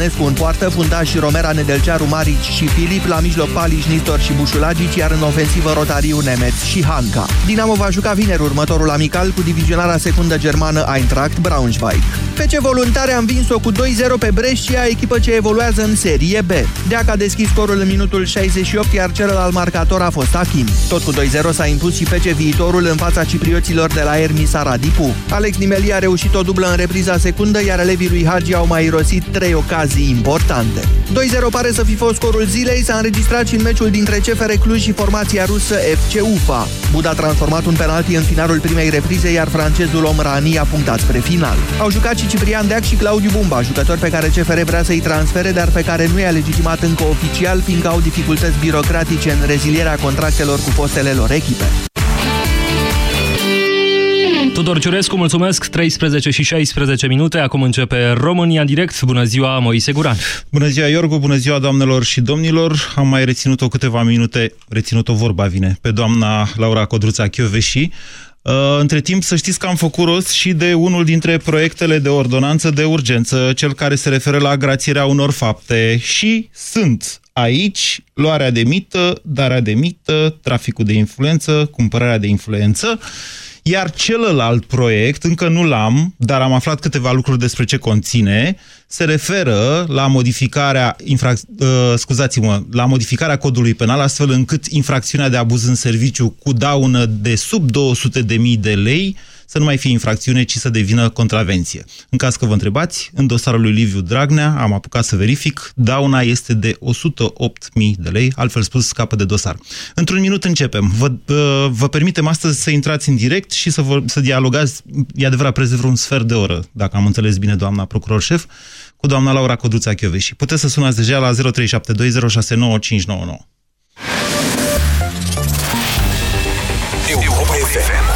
Nescu în poartă, Fundaș și Romera, Nedelcearu, Marici și Filip, la mijloc Paliș, Nistor și Bușulagici, iar în ofensivă Rotariu, Nemeț și Hanca. Dinamo va juca vineri următorul amical cu divizionarea secundă germană Eintracht Braunschweig. ce Voluntare a învins-o cu 2-0 pe Brescia, echipă ce evoluează în Serie B. Deac a deschis scorul în minutul 68, iar celălalt marcator a fost Achim. Tot cu 2-0 s-a impus și ce viitorul în fața ciprioților de la Ermi Saradipu. Alex Nimeli a reușit o dublă în repriza secundă, iar elevii lui Hagi au mai irosit trei ocazii ocazii importante. 2-0 pare să fi fost scorul zilei, s-a înregistrat și în meciul dintre CFR Cluj și formația rusă FC UFA. Buda a transformat un penalti în finalul primei reprize, iar francezul Omrani a punctat spre final. Au jucat și Ciprian Deac și Claudiu Bumba, jucători pe care CFR vrea să-i transfere, dar pe care nu i-a legitimat încă oficial, fiindcă au dificultăți birocratice în rezilierea contractelor cu fostele lor echipe. Tudor Ciurescu, mulțumesc. 13 și 16 minute. Acum începe România Direct. Bună ziua, Moise Guran. Bună ziua, Iorgu. Bună ziua, doamnelor și domnilor. Am mai reținut-o câteva minute, reținut-o vorba vine, pe doamna Laura Codruța Chioveși. Uh, între timp, să știți că am făcut rost și de unul dintre proiectele de ordonanță de urgență, cel care se referă la grațierea unor fapte și sunt aici luarea de mită, darea de mită, traficul de influență, cumpărarea de influență, iar celălalt proiect, încă nu l-am, dar am aflat câteva lucruri despre ce conține, se referă la modificarea, infrac... uh, scuzați-mă, la modificarea codului penal, astfel încât infracțiunea de abuz în serviciu cu daună de sub 200.000 de lei să nu mai fie infracțiune, ci să devină contravenție. În caz că vă întrebați, în dosarul lui Liviu Dragnea, am apucat să verific, dauna este de 108.000 de lei, altfel spus, scapă de dosar. Într-un minut începem. Vă, uh, vă permitem astăzi să intrați în direct și să, vă, să dialogați, e adevărat, preț de vreun sfert de oră, dacă am înțeles bine, doamna procuror șef, cu doamna Laura Coduța Chioveși. Puteți să sunați deja la 0372069599. Europa FM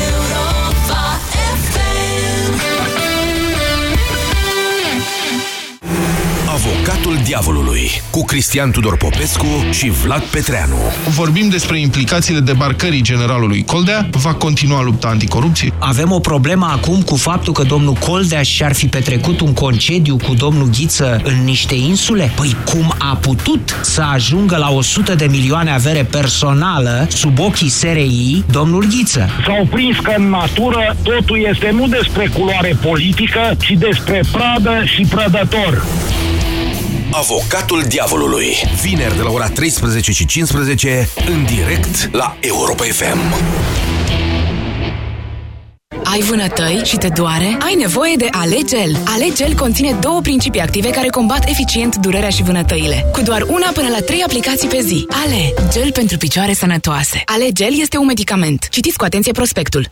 Avocatul Diavolului cu Cristian Tudor Popescu și Vlad Petreanu. Vorbim despre implicațiile debarcării generalului Coldea. Va continua lupta anticorupție? Avem o problemă acum cu faptul că domnul Coldea și-ar fi petrecut un concediu cu domnul Ghiță în niște insule? Păi cum a putut să ajungă la 100 de milioane avere personală sub ochii SRI domnul Ghiță? S-au prins că în natură totul este nu despre culoare politică, ci despre pradă și prădător. Avocatul Diavolului. Vineri de la ora 13 și 15 în direct la Europa FM. Ai vânătăi și te doare? Ai nevoie de Alegel. Alegel conține două principii active care combat eficient durerea și vânătăile. Cu doar una până la trei aplicații pe zi. Ale, gel pentru picioare sănătoase. Alegel este un medicament. Citiți cu atenție prospectul.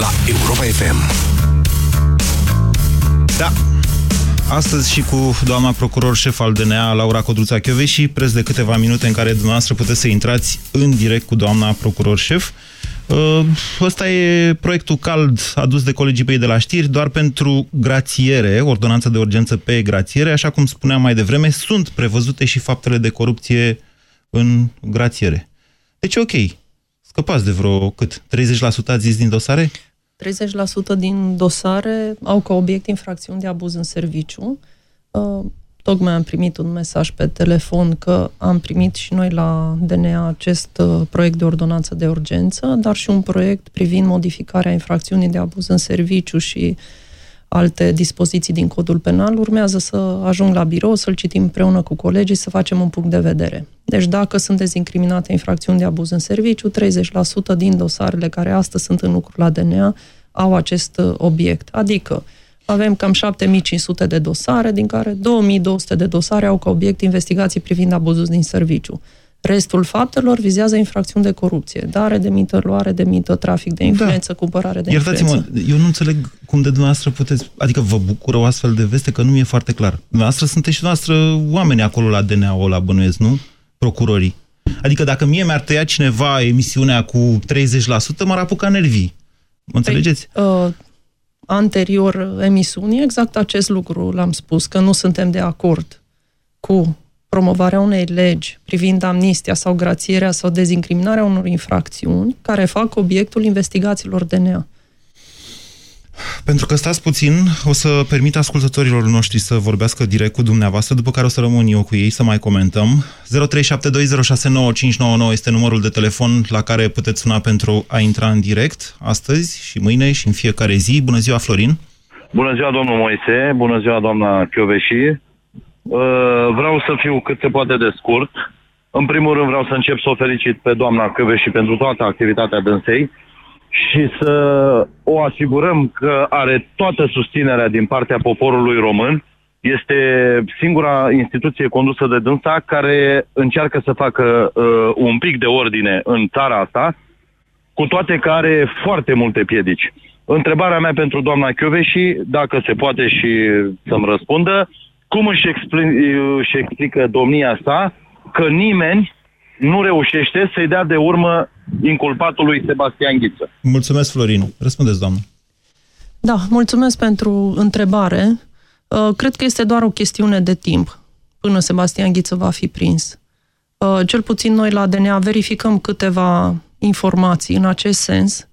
la Europa FM. Da. Astăzi și cu doamna procuror șef al DNA, Laura Codruța și preț de câteva minute în care dumneavoastră puteți să intrați în direct cu doamna procuror șef. Uh, ăsta e proiectul cald adus de colegii pe ei de la știri, doar pentru grațiere, ordonanță de urgență pe grațiere, așa cum spuneam mai devreme, sunt prevăzute și faptele de corupție în grațiere. Deci ok, scăpați de vreo cât? 30% ați zis din dosare? 30% din dosare au ca obiect infracțiuni de abuz în serviciu. Uh, tocmai am primit un mesaj pe telefon că am primit și noi la DNA acest uh, proiect de ordonanță de urgență, dar și un proiect privind modificarea infracțiunii de abuz în serviciu și alte dispoziții din codul penal. Urmează să ajung la birou, să-l citim împreună cu colegii, să facem un punct de vedere. Deci dacă sunt dezincriminate infracțiuni de abuz în serviciu, 30% din dosarele care astăzi sunt în lucru la DNA au acest uh, obiect. Adică avem cam 7500 de dosare, din care 2200 de dosare au ca obiect investigații privind abuzul din serviciu. Restul faptelor vizează infracțiuni de corupție, dare de mită, luare de mită, trafic de influență, da. cumpărare de Iertați-mă, influență. eu nu înțeleg cum de dumneavoastră puteți... Adică vă bucură o astfel de veste, că nu mi-e foarte clar. Dumneavoastră sunteți și dumneavoastră oameni acolo la DNA-ul la bănuiesc, nu? Procurorii. Adică dacă mie mi-ar tăia cineva emisiunea cu 30%, m-ar apuca nervii. Mă înțelegeți? Păi, uh, anterior emisiunii, exact acest lucru l-am spus, că nu suntem de acord cu promovarea unei legi privind amnistia sau grațierea sau dezincriminarea unor infracțiuni care fac obiectul investigațiilor DNA. Pentru că stați puțin, o să permit ascultătorilor noștri să vorbească direct cu dumneavoastră, după care o să rămân eu cu ei să mai comentăm. 0372069599 este numărul de telefon la care puteți suna pentru a intra în direct astăzi și mâine și în fiecare zi. Bună ziua, Florin! Bună ziua, domnul Moise! Bună ziua, doamna Chioveși! Uh, vreau să fiu cât se poate de scurt. În primul rând vreau să încep să o felicit pe doamna și pentru toată activitatea dânsei și să o asigurăm că are toată susținerea din partea poporului român. Este singura instituție condusă de dânsa care încearcă să facă uh, un pic de ordine în țara asta, cu toate că are foarte multe piedici. Întrebarea mea pentru doamna și dacă se poate și să-mi răspundă, cum își, expli- își explică domnia sa că nimeni nu reușește să-i dea de urmă inculpatului Sebastian Ghiță. Mulțumesc, Florin. Răspundeți, doamnă. Da, mulțumesc pentru întrebare. Uh, cred că este doar o chestiune de timp până Sebastian Ghiță va fi prins. Uh, cel puțin noi la DNA verificăm câteva informații în acest sens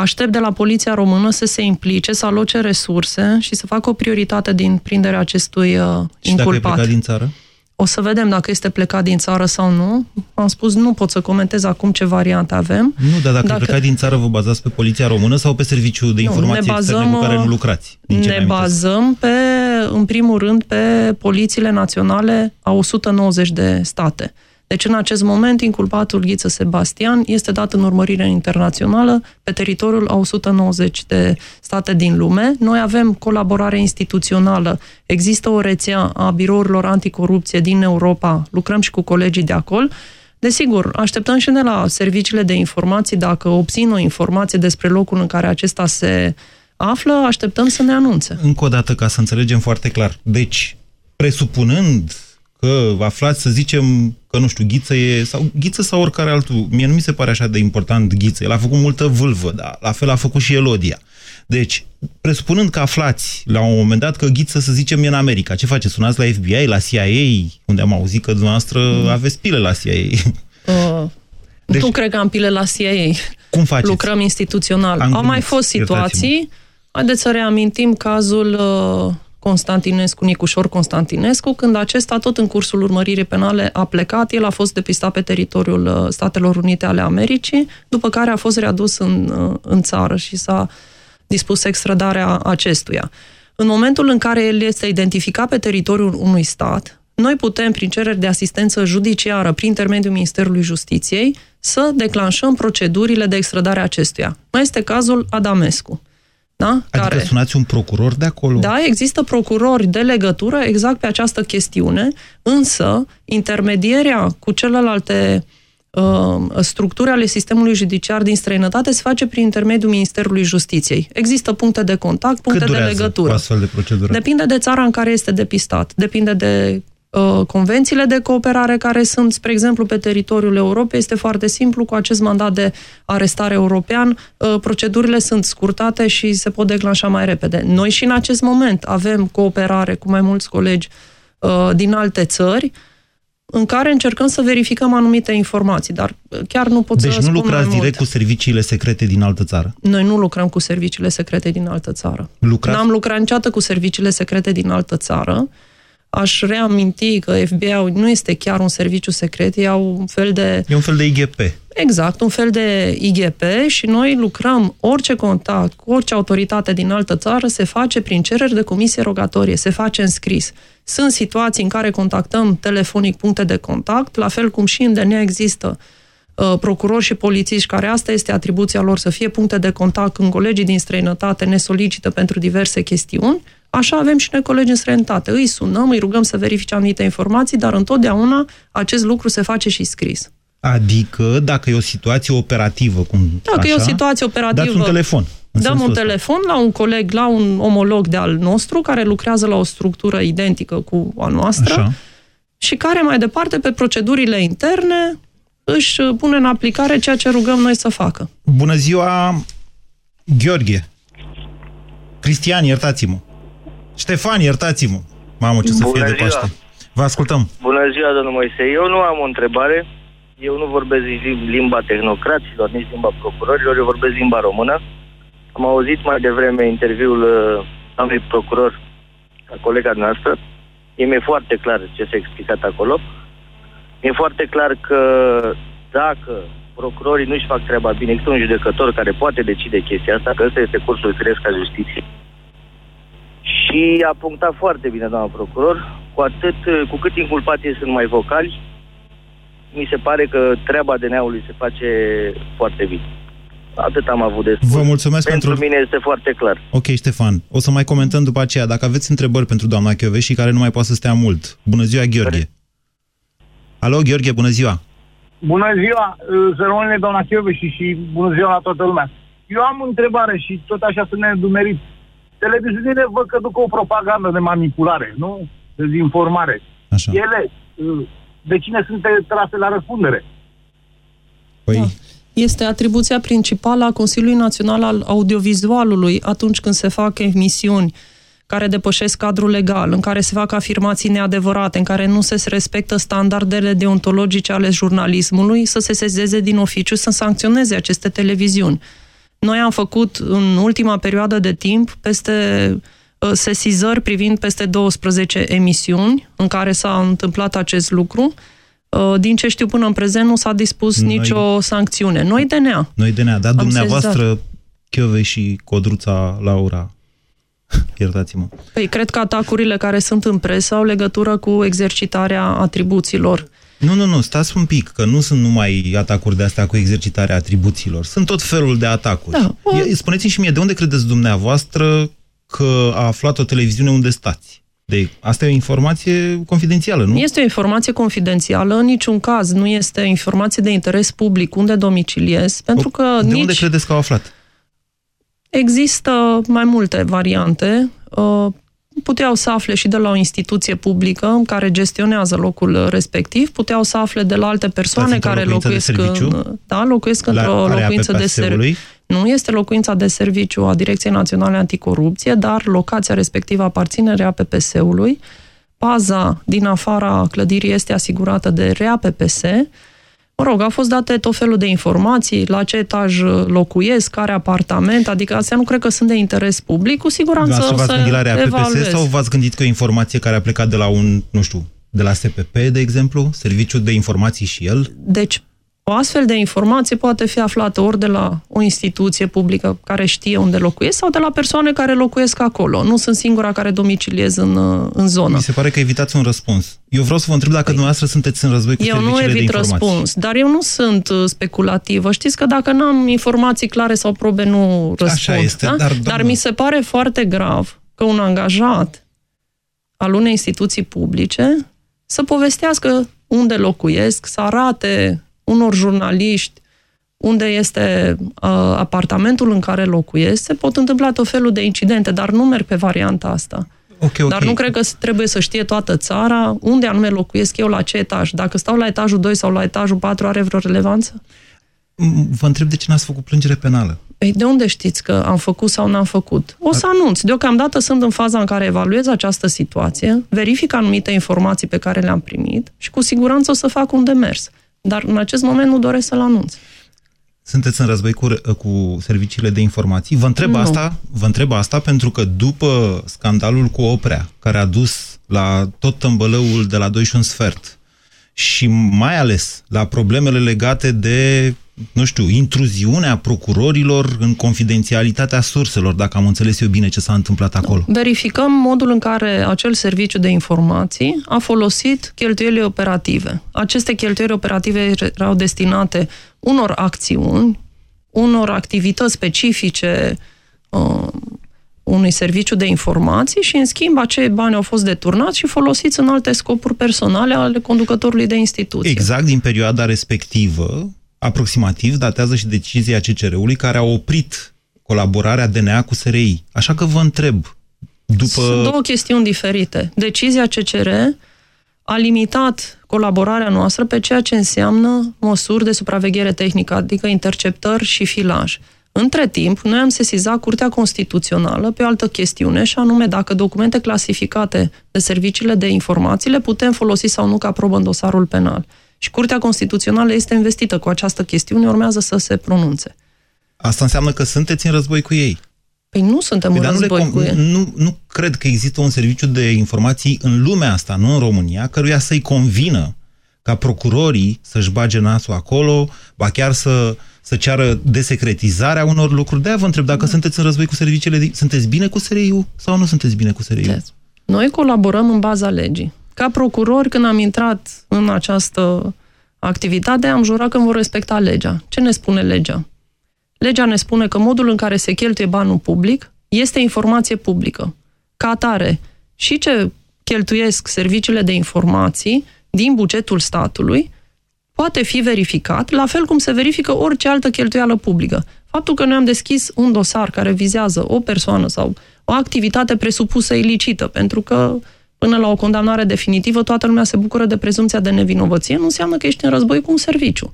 Aștept de la Poliția Română să se implice, să aloce resurse și să facă o prioritate din prinderea acestui uh, și inculpat. dacă e plecat din țară? O să vedem dacă este plecat din țară sau nu. Am spus, nu pot să comentez acum ce variante avem. Nu, dar dacă, dacă... e plecat din țară, vă bazați pe Poliția Română sau pe serviciul de informații nu, bazăm, externe cu care nu lucrați? Ne bazăm, pe, în primul rând, pe polițiile naționale a 190 de state. Deci, în acest moment, inculpatul Ghiță Sebastian este dat în urmărire internațională pe teritoriul a 190 de state din lume. Noi avem colaborare instituțională. Există o rețea a birourilor anticorupție din Europa. Lucrăm și cu colegii de acolo. Desigur, așteptăm și de la serviciile de informații, dacă obțin o informație despre locul în care acesta se află, așteptăm să ne anunțe. Încă o dată, ca să înțelegem foarte clar. Deci, presupunând că aflați, să zicem, că nu știu, Ghiță e, sau Ghiță sau oricare altul, mie nu mi se pare așa de important Ghiță, el a făcut multă vâlvă, dar la fel a făcut și Elodia. Deci, presupunând că aflați la un moment dat că Ghiță, să zicem, e în America, ce faceți? Sunați la FBI, la CIA, unde am auzit că dumneavoastră mm. aveți pile la CIA. Uh, deci, nu cred că am pile la CIA. Cum faceți? Lucrăm instituțional. Au mai fost situații, haideți să reamintim cazul... Uh, Constantinescu, Nicușor Constantinescu, când acesta, tot în cursul urmăririi penale, a plecat, el a fost depistat pe teritoriul uh, Statelor Unite ale Americii, după care a fost readus în, uh, în țară și s-a dispus extradarea acestuia. În momentul în care el este identificat pe teritoriul unui stat, noi putem, prin cereri de asistență judiciară, prin intermediul Ministerului Justiției, să declanșăm procedurile de extradare acestuia. Mai este cazul Adamescu. Da? Adică care... sunați un procuror de acolo? Da, există procurori de legătură exact pe această chestiune, însă intermedierea cu celelalte uh, structuri ale sistemului judiciar din străinătate se face prin intermediul Ministerului Justiției. Există puncte de contact, puncte Cât de legătură. astfel de procedură? Depinde de țara în care este depistat, depinde de Uh, convențiile de cooperare care sunt, spre exemplu, pe teritoriul Europei. Este foarte simplu, cu acest mandat de arestare european, uh, procedurile sunt scurtate și se pot declanșa mai repede. Noi și în acest moment avem cooperare cu mai mulți colegi uh, din alte țări, în care încercăm să verificăm anumite informații, dar chiar nu pot deci să Deci nu lucrați direct mult. cu serviciile secrete din altă țară? Noi nu lucrăm cu serviciile secrete din altă țară. Lucrați? N-am lucrat niciodată cu serviciile secrete din altă țară. Aș reaminti că FBI-ul nu este chiar un serviciu secret, e un fel de... E un fel de IGP. Exact, un fel de IGP și noi lucrăm, orice contact cu orice autoritate din altă țară se face prin cereri de comisie rogatorie, se face în scris. Sunt situații în care contactăm telefonic puncte de contact, la fel cum și în DNA există uh, procurori și polițiști, care asta este atribuția lor, să fie puncte de contact când colegii din străinătate ne solicită pentru diverse chestiuni, Așa avem și noi colegi în străinătate. Îi sunăm, îi rugăm să verifice anumite informații, dar întotdeauna acest lucru se face și scris. Adică, dacă e o situație operativă, cum Dacă așa, e o situație operativă... dați un telefon. în Dăm un sensul ăsta. telefon la un coleg, la un omolog de al nostru, care lucrează la o structură identică cu a noastră Așa. și care mai departe, pe procedurile interne, își pune în aplicare ceea ce rugăm noi să facă. Bună ziua, Gheorghe. Cristian, iertați-mă. Ștefan, iertați-mă. Mamă, ce să Bună fie de ziua. Paște. Vă ascultăm. Bună ziua, domnul Moise. Eu nu am o întrebare. Eu nu vorbesc lim- limba tehnocraților, nici limba procurorilor, eu vorbesc limba română. Am auzit mai devreme interviul uh, doamnei procuror, a colega noastră. E mi-e foarte clar ce s-a explicat acolo. E foarte clar că dacă procurorii nu-și fac treaba bine, există un judecător care poate decide chestia asta, că ăsta este cursul firesc al justiției. Și a punctat foarte bine, doamna procuror, cu atât, cu cât inculpații sunt mai vocali, mi se pare că treaba DNA-ului se face foarte bine. Atât am avut de spus. Vă mulțumesc pentru... pentru- mine este foarte clar. Ok, Ștefan. O să mai comentăm după aceea. Dacă aveți întrebări pentru doamna și care nu mai poate să stea mult. Bună ziua, Gheorghe. Alo, Gheorghe, bună ziua. Bună ziua, uh, să rămâne doamna Chioveși și bună ziua la toată lumea. Eu am o întrebare și tot așa să ne dumeriți. Televiziunile văd că duc o propagandă de manipulare, nu? Dezinformare. Așa. Ele, uh, de cine sunt trase la răspundere? Păi, Este atribuția principală a Consiliului Național al Audiovizualului atunci când se fac emisiuni care depășesc cadrul legal, în care se fac afirmații neadevărate, în care nu se respectă standardele deontologice ale jurnalismului, să se sezeze din oficiu să sancționeze aceste televiziuni. Noi am făcut în ultima perioadă de timp peste uh, sesizări privind peste 12 emisiuni în care s-a întâmplat acest lucru. Uh, Din ce știu până în prezent nu s-a dispus Noi- nicio sancțiune. Noi DNA. noi DNA, dar Am dumneavoastră, Chiove și Codruța Laura, iertați-mă. Păi, cred că atacurile care sunt în presă au legătură cu exercitarea atribuțiilor. Nu, nu, nu, stați un pic, că nu sunt numai atacuri de astea cu exercitarea atribuțiilor. Sunt tot felul de atacuri. Da, Ia- Spuneți-mi și mie, de unde credeți dumneavoastră că a aflat o televiziune unde stați? De, asta e o informație confidențială, nu? Este o informație confidențială, în niciun caz nu este informație de interes public unde domiciliez, pentru că de nici... unde credeți că au aflat? Există mai multe variante. Uh, Puteau să afle și de la o instituție publică care gestionează locul respectiv, puteau să afle de la alte persoane într-o care locuință de locuiesc, serviciu? în, da, locuiesc La într-o area locuință de PPS-ului? serviciu. Nu este locuința de serviciu a Direcției Naționale Anticorupție, dar locația respectivă aparține REAPPS-ului. Paza din afara clădirii este asigurată de REAPPS. Mă rog, au fost date tot felul de informații, la ce etaj locuiesc, care apartament, adică astea nu cred că sunt de interes public, cu siguranță Dumneavoastră o v-ați să gândit la REA evaluez. PPS sau v-ați gândit că e o informație care a plecat de la un, nu știu, de la SPP, de exemplu, Serviciul de Informații și el? Deci, o astfel de informație poate fi aflată ori de la o instituție publică care știe unde locuiesc sau de la persoane care locuiesc acolo. Nu sunt singura care domiciliez în, uh, în zonă. Mi se pare că evitați un răspuns. Eu vreau să vă întreb dacă dumneavoastră sunteți în război cu Eu nu serviciile de evit informații. răspuns, dar eu nu sunt uh, speculativă. Știți că dacă nu am informații clare sau probe, nu răspund. este, da? dar, dar doamnă- mi se pare foarte grav că un angajat al unei instituții publice să povestească unde locuiesc, să arate unor jurnaliști unde este uh, apartamentul în care locuiesc, se pot întâmpla tot felul de incidente, dar nu merg pe varianta asta. Okay, Dar nu cred că trebuie să știe toată țara unde anume locuiesc eu, la ce etaj. Dacă stau la etajul 2 sau la etajul 4, are vreo relevanță? M- Vă întreb de ce n-ați făcut plângere penală. Păi de unde știți că am făcut sau n-am făcut? O să anunț. Deocamdată sunt în faza în care evaluez această situație, verific anumite informații pe care le-am primit și cu siguranță o să fac un demers. Dar în acest moment nu doresc să-l anunț. Sunteți în război cu, cu serviciile de informații? Vă întreb, Nu. asta, vă întreb asta pentru că după scandalul cu Oprea, care a dus la tot tămbălăul de la 2 și un sfert, și mai ales la problemele legate de, nu știu, intruziunea procurorilor în confidențialitatea surselor, dacă am înțeles eu bine ce s-a întâmplat acolo. Verificăm modul în care acel serviciu de informații a folosit cheltuielile operative. Aceste cheltuieli operative erau destinate unor acțiuni, unor activități specifice, uh, unui serviciu de informații și, în schimb, acei bani au fost deturnați și folosiți în alte scopuri personale ale conducătorului de instituție. Exact din perioada respectivă, aproximativ, datează și decizia CCR-ului care a oprit colaborarea DNA cu SRI. Așa că vă întreb, după... Sunt două chestiuni diferite. Decizia CCR a limitat colaborarea noastră pe ceea ce înseamnă măsuri de supraveghere tehnică, adică interceptări și filaj. Între timp, noi am sesizat Curtea Constituțională pe o altă chestiune, și anume dacă documente clasificate de serviciile de informații le putem folosi sau nu ca probă în dosarul penal. Și Curtea Constituțională este investită cu această chestiune, urmează să se pronunțe. Asta înseamnă că sunteți în război cu ei. Păi nu suntem păi, în război nu cu ei. Nu, nu cred că există un serviciu de informații în lumea asta, nu în România, căruia să-i convină ca procurorii să-și bage nasul acolo, ba chiar să, să ceară desecretizarea unor lucruri. De-aia vă întreb dacă da. sunteți în război cu serviciile, sunteți bine cu SRI-ul sau nu sunteți bine cu SRI-ul? Noi colaborăm în baza legii. Ca procurori, când am intrat în această activitate, am jurat că vor respecta legea. Ce ne spune legea? Legea ne spune că modul în care se cheltuie banul public este informație publică. Ca atare, și ce cheltuiesc serviciile de informații din bugetul statului poate fi verificat, la fel cum se verifică orice altă cheltuială publică. Faptul că noi am deschis un dosar care vizează o persoană sau o activitate presupusă ilicită, pentru că până la o condamnare definitivă toată lumea se bucură de prezumția de nevinovăție, nu înseamnă că ești în război cu un serviciu.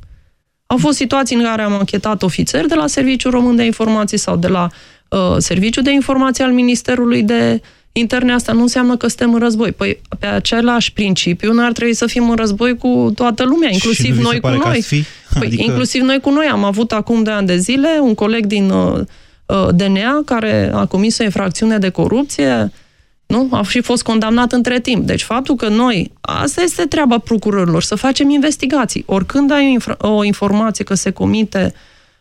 Au fost situații în care am anchetat ofițeri de la Serviciul Român de Informații sau de la uh, Serviciul de Informații al Ministerului de Interne. Asta nu înseamnă că suntem în război. Păi, pe același principiu, noi ar trebui să fim în război cu toată lumea, inclusiv noi cu noi. Fi? Păi, adică... inclusiv noi cu noi. Am avut acum de ani de zile un coleg din uh, uh DNA care a comis o infracțiune de corupție, nu? A și fost condamnat între timp. Deci faptul că noi, asta este treaba procurorilor, să facem investigații. Oricând ai o, o informație că se comite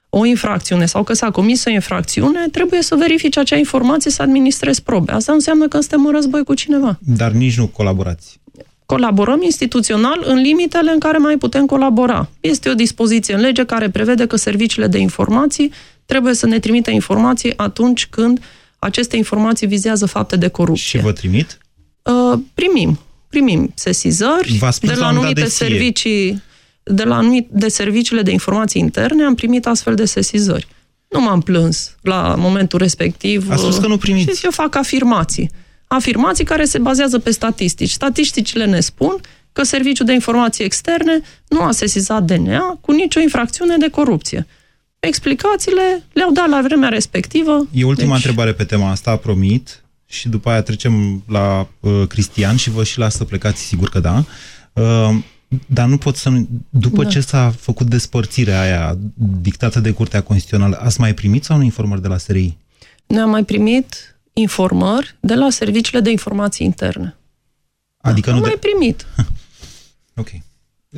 o infracțiune sau că s-a comis o infracțiune, trebuie să verifici acea informație, să administrezi probe. Asta înseamnă că suntem în război cu cineva. Dar nici nu colaborați. Colaborăm instituțional în limitele în care mai putem colabora. Este o dispoziție în lege care prevede că serviciile de informații trebuie să ne trimită informații atunci când uh, aceste informații vizează fapte de corupție. Și vă trimit? Uh, primim. Primim sesizări de la anumite de servicii, de la anumite de serviciile de informații interne, am primit astfel de sesizări. Nu m-am plâns la momentul respectiv. A spus că nu primiți. Și eu fac afirmații. Afirmații care se bazează pe statistici. Statisticile ne spun că Serviciul de Informații Externe nu a sesizat DNA cu nicio infracțiune de corupție explicațiile le-au dat la vremea respectivă. E ultima deci... întrebare pe tema asta, promit, și după aia trecem la uh, Cristian și vă și las să plecați, sigur că da. Uh, dar nu pot să... După da. ce s-a făcut despărțirea aia dictată de Curtea Constituțională, ați mai primit sau nu informări de la SRI? Noi am mai primit informări de la serviciile de informații interne. Adică da, nu am de... mai primit. ok.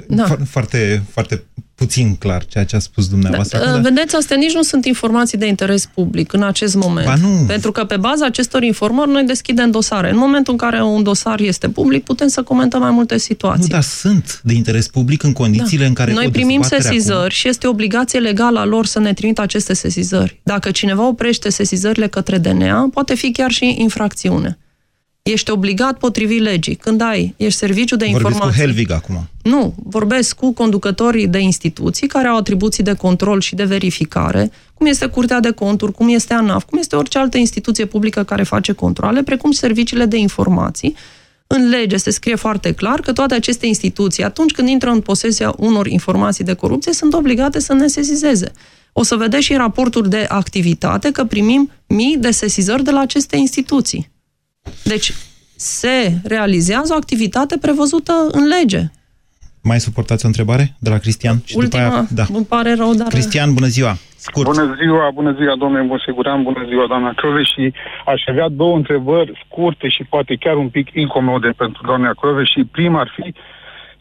Da. Foarte, foarte puțin clar ceea ce a spus dumneavoastră. Da, vedeți, astea nici nu sunt informații de interes public în acest moment. Ba nu. Pentru că pe baza acestor informări noi deschidem dosare. În momentul în care un dosar este public, putem să comentăm mai multe situații. Nu, dar sunt de interes public în condițiile da. în care Noi primim sesizări acum... și este obligație legală a lor să ne trimită aceste sesizări. Dacă cineva oprește sesizările către DNA, poate fi chiar și infracțiune. Ești obligat potrivit legii. Când ai, ești serviciu de informații. Vorbiți cu Helvig acum. Nu, vorbesc cu conducătorii de instituții care au atribuții de control și de verificare, cum este Curtea de Conturi, cum este ANAF, cum este orice altă instituție publică care face controle, precum serviciile de informații. În lege se scrie foarte clar că toate aceste instituții, atunci când intră în posesia unor informații de corupție, sunt obligate să ne sesizeze. O să vedeți și în raportul de activitate că primim mii de sesizări de la aceste instituții. Deci, se realizează o activitate prevăzută în lege. Mai suportați o întrebare de la Cristian? Și Ultima, după aia, da. îmi pare rău, dar... Cristian, bună ziua! Scurt. Bună ziua, bună ziua, domnule Bosiguran, bună ziua, doamna Crove, și aș avea două întrebări scurte și poate chiar un pic incomode pentru doamna Crove și prima ar fi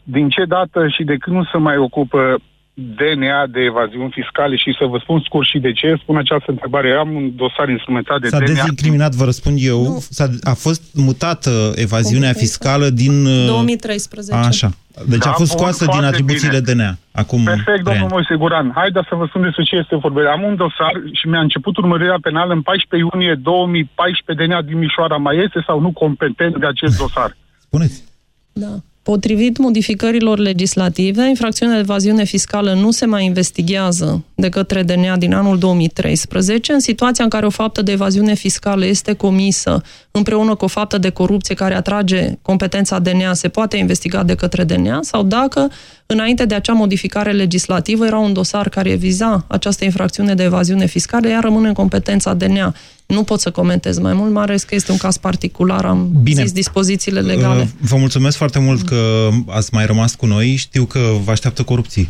din ce dată și de când nu se mai ocupă DNA de evaziuni fiscale și să vă spun scurt și de ce spun această întrebare. Eu am un dosar instrumentat de S-a DNA. dezincriminat, vă răspund eu, s-a, a fost mutată evaziunea fiscală din... uh, 2013. Așa. Deci Da, a fost bun, scoasă din foarte atribuțiile bine. DNA. Acum Perfect, trei domnul ani. Moise Guran. Haideți să vă spun despre ce este vorba. Am un dosar și mi-a început urmărirea penală în 14 iunie 2014 DNA din Mișoara. Mai este sau nu competent de acest dosar? Spuneți. Da. Potrivit modificărilor legislative, infracțiunea de evaziune fiscală nu se mai investigează de către DNA din anul 2013, în situația în care o faptă de evaziune fiscală este comisă împreună cu o faptă de corupție care atrage competența DNA, se poate investiga de către DNA, sau dacă, înainte de acea modificare legislativă, era un dosar care viza această infracțiune de evaziune fiscală, ea rămâne în competența DNA. Nu pot să comentez mai mult, mai ales că este un caz particular, am Bine. zis dispozițiile legale. Uh, Vă mulțumesc foarte mult că ați mai rămas cu noi. Știu că vă așteaptă corupții.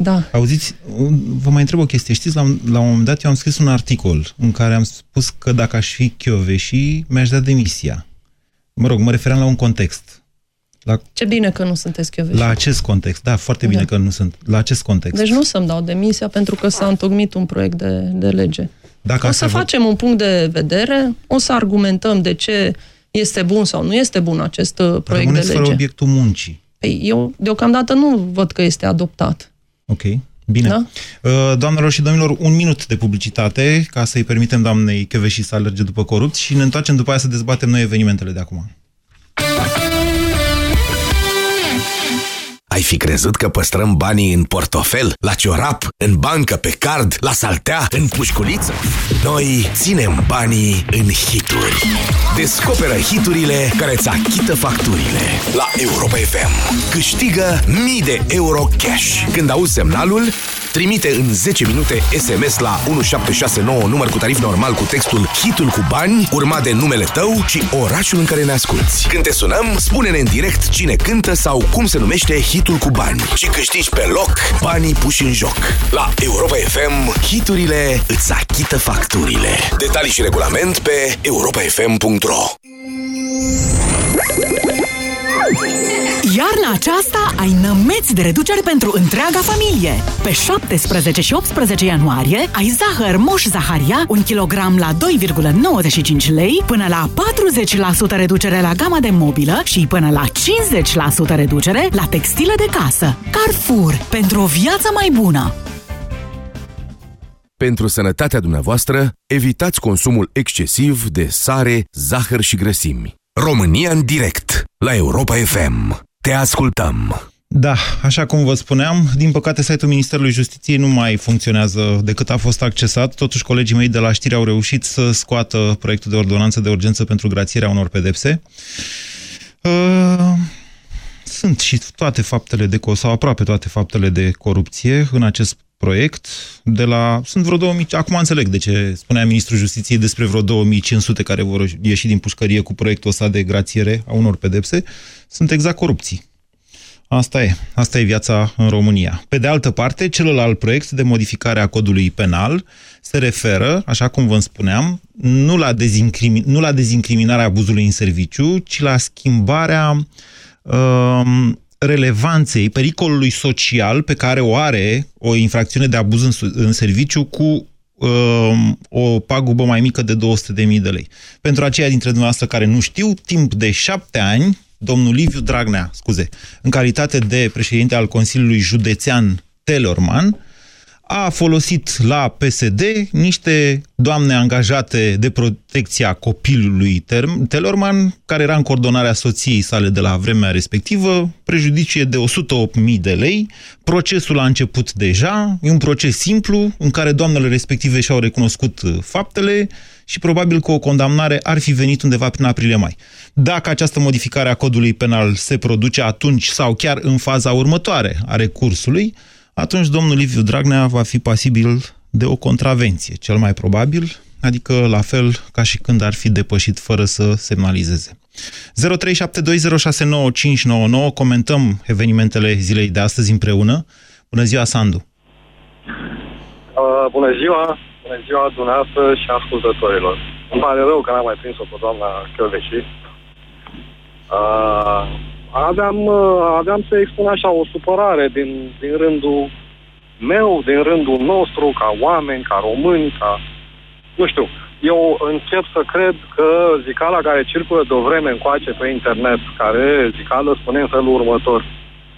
Da. Auziți, un- vă mai întreb o chestie. Știți, la, un- la un moment dat eu am scris un articol în care am spus că dacă aș fi Chioveși, mi-aș da demisia. Mă rog, mă referam la un context. La, Ce bine că nu sunteți chioveși. la acest context. Da, foarte bine Da. că nu sunt. La acest context. Deci nu să-mi dau demisia pentru că s-a întocmit un proiect de, de lege. Dacă o asta să vă- facem un punct de vedere, o să argumentăm de ce este bun sau nu este bun acest uh, proiect Rămâneți de fără lege. obiectul muncii. Păi eu deocamdată nu văd că este adoptat. Ok, bine. Da? Uh, Doamnelor și domnilor, un minut de publicitate ca să-i permitem doamnei Chioveși să alerge după corupți și ne întoarcem după aia să dezbatem noi evenimentele de acum. Ai fi crezut că păstrăm banii în portofel, la ciorap, în bancă, pe card, la saltea, în pușculiță? Noi ținem banii în hituri. Descoperă hiturile care îți achită facturile. La Europa FM. Câștigă mii de euro cash. Când auzi semnalul, trimite în 10 minute SMS la 1769 număr cu tarif normal cu textul Hitul cu bani, urmat de numele tău și orașul în care ne asculti. Când te sunăm, spune-ne în direct cine cântă sau cum se numește hitul cu bani și câștigi pe loc banii puși în joc. La Europa FM, hiturile îți achită facturile. Detalii și regulament pe europafm.ro Iarna aceasta ai nămeți de reducere pentru întreaga familie. Pe 17 și 18 ianuarie ai zahăr Moș Zaharia, 1 kg la 2,95 lei, până la 40% reducere la gama de mobilă și până la 50% reducere la textile de casă. Carrefour, pentru o viață mai bună! Pentru sănătatea dumneavoastră, evitați consumul excesiv de sare, zahăr și grăsimi. România în direct, la Europa FM. Te ascultăm! Da, așa cum vă spuneam, din păcate site-ul Ministerului Justiției nu mai funcționează decât a fost accesat. Totuși, colegii mei de la știri au reușit să scoată proiectul de ordonanță de urgență pentru grațierea unor pedepse. Uh, sunt și toate faptele de sau aproape toate faptele de corupție în acest proiect. De la, sunt vreo 2000, acum înțeleg de ce spunea Ministrul Justiției despre vreo 2500 care vor ieși din pușcărie cu proiectul ăsta de grațiere a unor pedepse. Sunt exact corupții. Asta e. Asta e viața în România. Pe de altă parte, celălalt proiect de modificare a codului penal se referă, așa cum vă spuneam, nu la, dezincrimi- nu la dezincriminarea abuzului în serviciu, ci la schimbarea um, relevanței, pericolului social pe care o are o infracțiune de abuz în, su- în serviciu cu um, o pagubă mai mică de 200.000 de lei. Pentru aceia dintre dumneavoastră care nu știu, timp de șapte ani, domnul Liviu Dragnea, scuze, în calitate de președinte al Consiliului Județean Telorman, a folosit la PSD niște doamne angajate de protecția copilului Ter- Telorman, care era în coordonarea soției sale de la vremea respectivă, prejudicie de 108.000 de lei. Procesul a început deja, e un proces simplu, în care doamnele respective și-au recunoscut uh, faptele și probabil că o condamnare ar fi venit undeva prin aprilie-mai. Dacă această modificare a codului penal se produce atunci sau chiar în faza următoare a recursului, atunci domnul Liviu Dragnea va fi pasibil de o contravenție, cel mai probabil, adică la fel ca și când ar fi depășit fără să semnalizeze. 0372069599 comentăm evenimentele zilei de astăzi împreună. Bună ziua, Sandu! Uh, bună ziua, bună ziua dumneavoastră și ascultătorilor. Îmi pare rău că n-am mai prins-o pe doamna Chioveși. Uh, aveam, uh, aveam să expun așa o supărare din, din rândul meu, din rândul nostru, ca oameni, ca români, ca... Nu știu, eu încep să cred că zicala care circulă de o vreme încoace pe internet, care zicală spune în felul următor,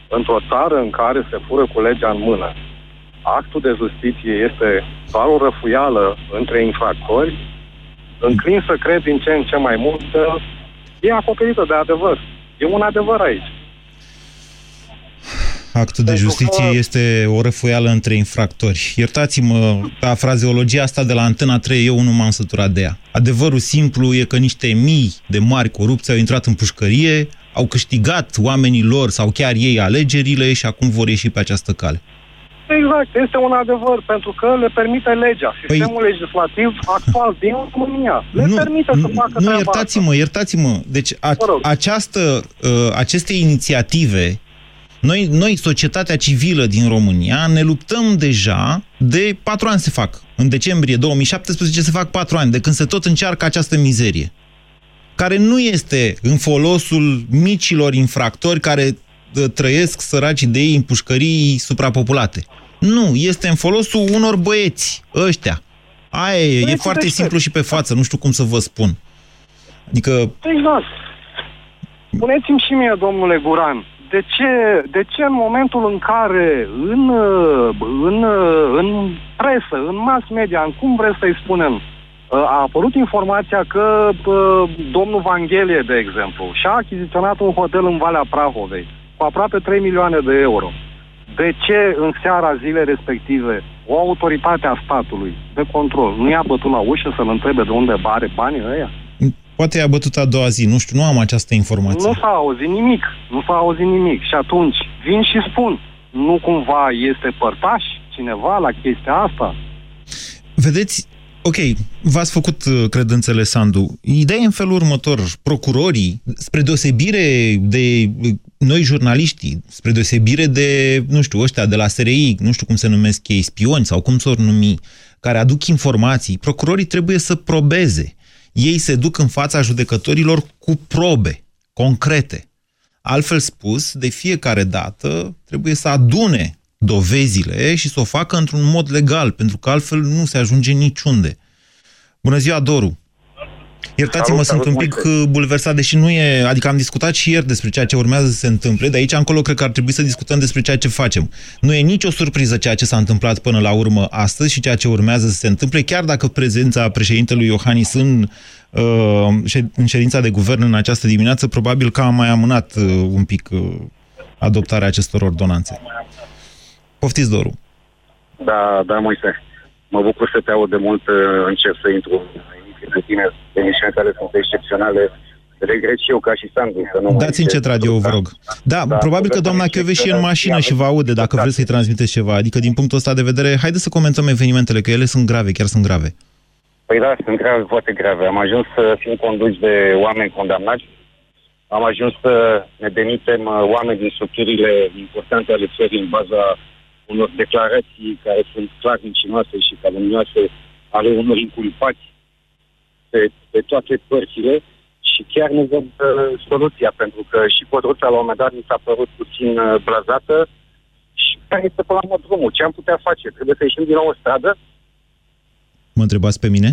într-o țară în care se fură cu legea în mână, actul de justiție este doar o răfuială între infractori, înclin să cred din ce în ce mai mult că e acoperită de adevăr. E un adevăr aici. Actul de justiție că... este o răfuială între infractori. Iertați-mă, ca frazeologia asta de la Antena 3, eu nu m-am săturat de ea. Adevărul simplu e că niște mii de mari corupți au intrat în pușcărie, au câștigat oamenii lor sau chiar ei alegerile și acum vor ieși pe această cale. Exact, este un adevăr, pentru că le permite legea, păi- sistemul păi... legislativ actual din România. Le nu, permite să facă Nu, iertați-mă, iertați-mă. Deci a, această, uh, aceste inițiative noi, noi, societatea civilă din România, ne luptăm deja de patru ani se fac. În decembrie 2017 se fac patru ani de când se tot încearcă această mizerie care nu este în folosul micilor infractori care uh, trăiesc săraci de ei în pușcării suprapopulate. Nu, este în folosul unor băieți, ăștia. Aia e, e foarte simplu și pe față, nu știu cum să vă spun. Adică... Exact. Spuneți-mi și mie, domnule Guran, de ce, de ce în momentul în care în, în, în presă, în mass media, în cum vreți să-i spunem, a apărut informația că domnul Vanghelie, de exemplu, și-a achiziționat un hotel în Valea Prahovei cu aproape 3 milioane de euro. De ce în seara zilei respective o autoritate a statului de control nu i-a bătut la ușă să-l întrebe de unde are banii ăia? Poate i-a bătut a doua zi, nu știu, nu am această informație. Nu s-a auzit nimic, nu s-a auzit nimic. Și atunci vin și spun, nu cumva este părtaș cineva la chestia asta? Vedeți, Ok, v-ați făcut uh, credințele, Sandu. Ideea e în felul următor. Procurorii, spre deosebire de uh, noi jurnaliștii, spre deosebire de, nu știu, ăștia de la SRI, nu știu cum se numesc ei, spioni sau cum s-or numi, care aduc informații, procurorii trebuie să probeze ei se duc în fața judecătorilor cu probe concrete. Altfel spus, de fiecare dată trebuie să adune dovezile și să o facă într-un mod legal, pentru că altfel nu se ajunge niciunde. Bună ziua, Doru! Iertați-mă, sunt un pic multe. bulversat, deși nu e... Adică am discutat și ieri despre ceea ce urmează să se întâmple, de aici încolo cred că ar trebui să discutăm despre ceea ce facem. Nu e nicio surpriză ceea ce s-a întâmplat până la urmă astăzi și ceea ce urmează să se întâmple, chiar dacă prezența președintelui Iohannis în, uh, în ședința de guvern în această dimineață probabil că a mai amânat uh, un pic uh, adoptarea acestor ordonanțe. Poftiți, Doru. Da, da, Moise. Mă bucur să te aud de mult, încep să intru de tine, emisiuni care sunt excepționale. Regret și eu ca și Sandu să nu Dați încet radio, vă rog. Da, da probabil că doamna Chioveși e în mașină și vă aude dacă vreți să-i transmiteți ceva. Adică din punctul ăsta de vedere, haideți să comentăm evenimentele, că ele sunt grave, chiar sunt grave. Păi da, sunt grave, foarte grave. Am ajuns să fim conduși de oameni condamnați. Am ajuns să ne demitem uh, oameni din structurile importante ale țării în baza unor declarații care sunt clar mincinoase și calumnioase ale unor inculpați pe, pe toate părțile și chiar nu văd uh, soluția, pentru că și Codruța la un moment dat mi s-a părut puțin uh, blazată și care este până la urmă drumul? Ce am putea face? Trebuie să ieșim din nou în stradă? Mă întrebați pe mine?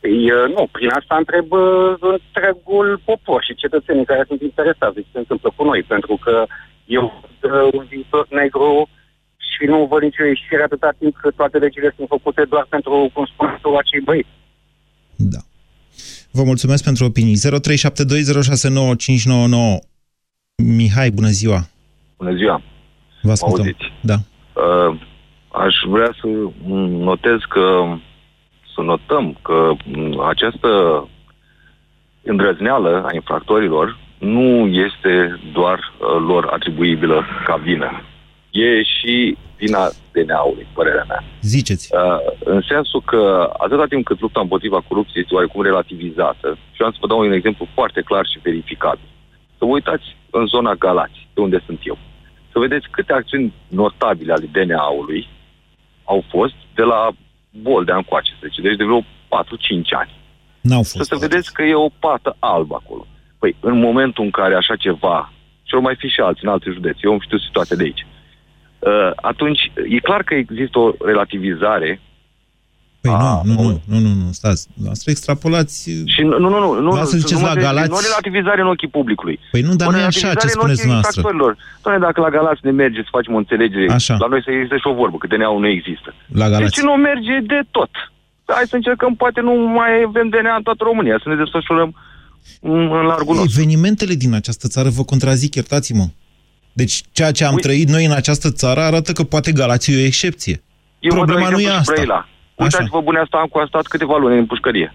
Păi, uh, nu, prin asta întreb uh, întregul popor și cetățenii care sunt interesați de ce se întâmplă cu noi, pentru că eu uh, un viitor negru și nu văd nicio ieșire atâta timp cât toate legile sunt făcute doar pentru, cum spun acei băieți. Da. Vă mulțumesc pentru opinii. 0372069599. Mihai, bună ziua! Bună ziua! Vă ascultăm. Auziți? Da. Uh, aș vrea să notez că să notăm că această îndrăzneală a infractorilor nu este doar uh, lor atribuibilă ca vină. E și vina DNA-ului, părerea mea. Ziceți. Uh, în sensul că atâta timp cât lupta împotriva corupției este oarecum relativizată, și am să vă dau un exemplu foarte clar și verificat. Să vă uitați în zona Galați, de unde sunt eu. Să vedeți câte acțiuni notabile ale DNA-ului au fost de la bol de încoace, să zice, deci de vreo 4-5 ani. N-au fost. Să, să vedeți că e o pată albă acolo. Păi, în momentul în care așa ceva, și mai fi și alții în alte județe, eu știu situația de aici, uh, atunci e clar că există o relativizare Păi nu, nu, nu, nu, nu, nu, stați. Noastră extrapolați... și nu, nu, nu, nu, Vreau să ziceți nu, la nu, Galați... nu relativizare în ochii publicului. Păi nu, dar O nu e așa ce relativizare în spuneți ochii noastră. infractorilor. Doamne, dacă la Galați ne merge să facem o înțelegere, Așa. la noi să există și o vorbă, că DNA-ul nu există. La Galați. Deci nu merge de tot. Hai să încercăm, poate nu mai avem DNA în toată România, să ne desfășurăm în, în largul nostru. Evenimentele din această țară vă contrazic, iertați-mă. Deci ceea ce am trăit noi în această țară arată că poate Galați e o excepție. Eu vă dau Problema nu e exemplu și asta. Brăila. Uitați-vă, bune asta, am a stat câteva luni în pușcărie.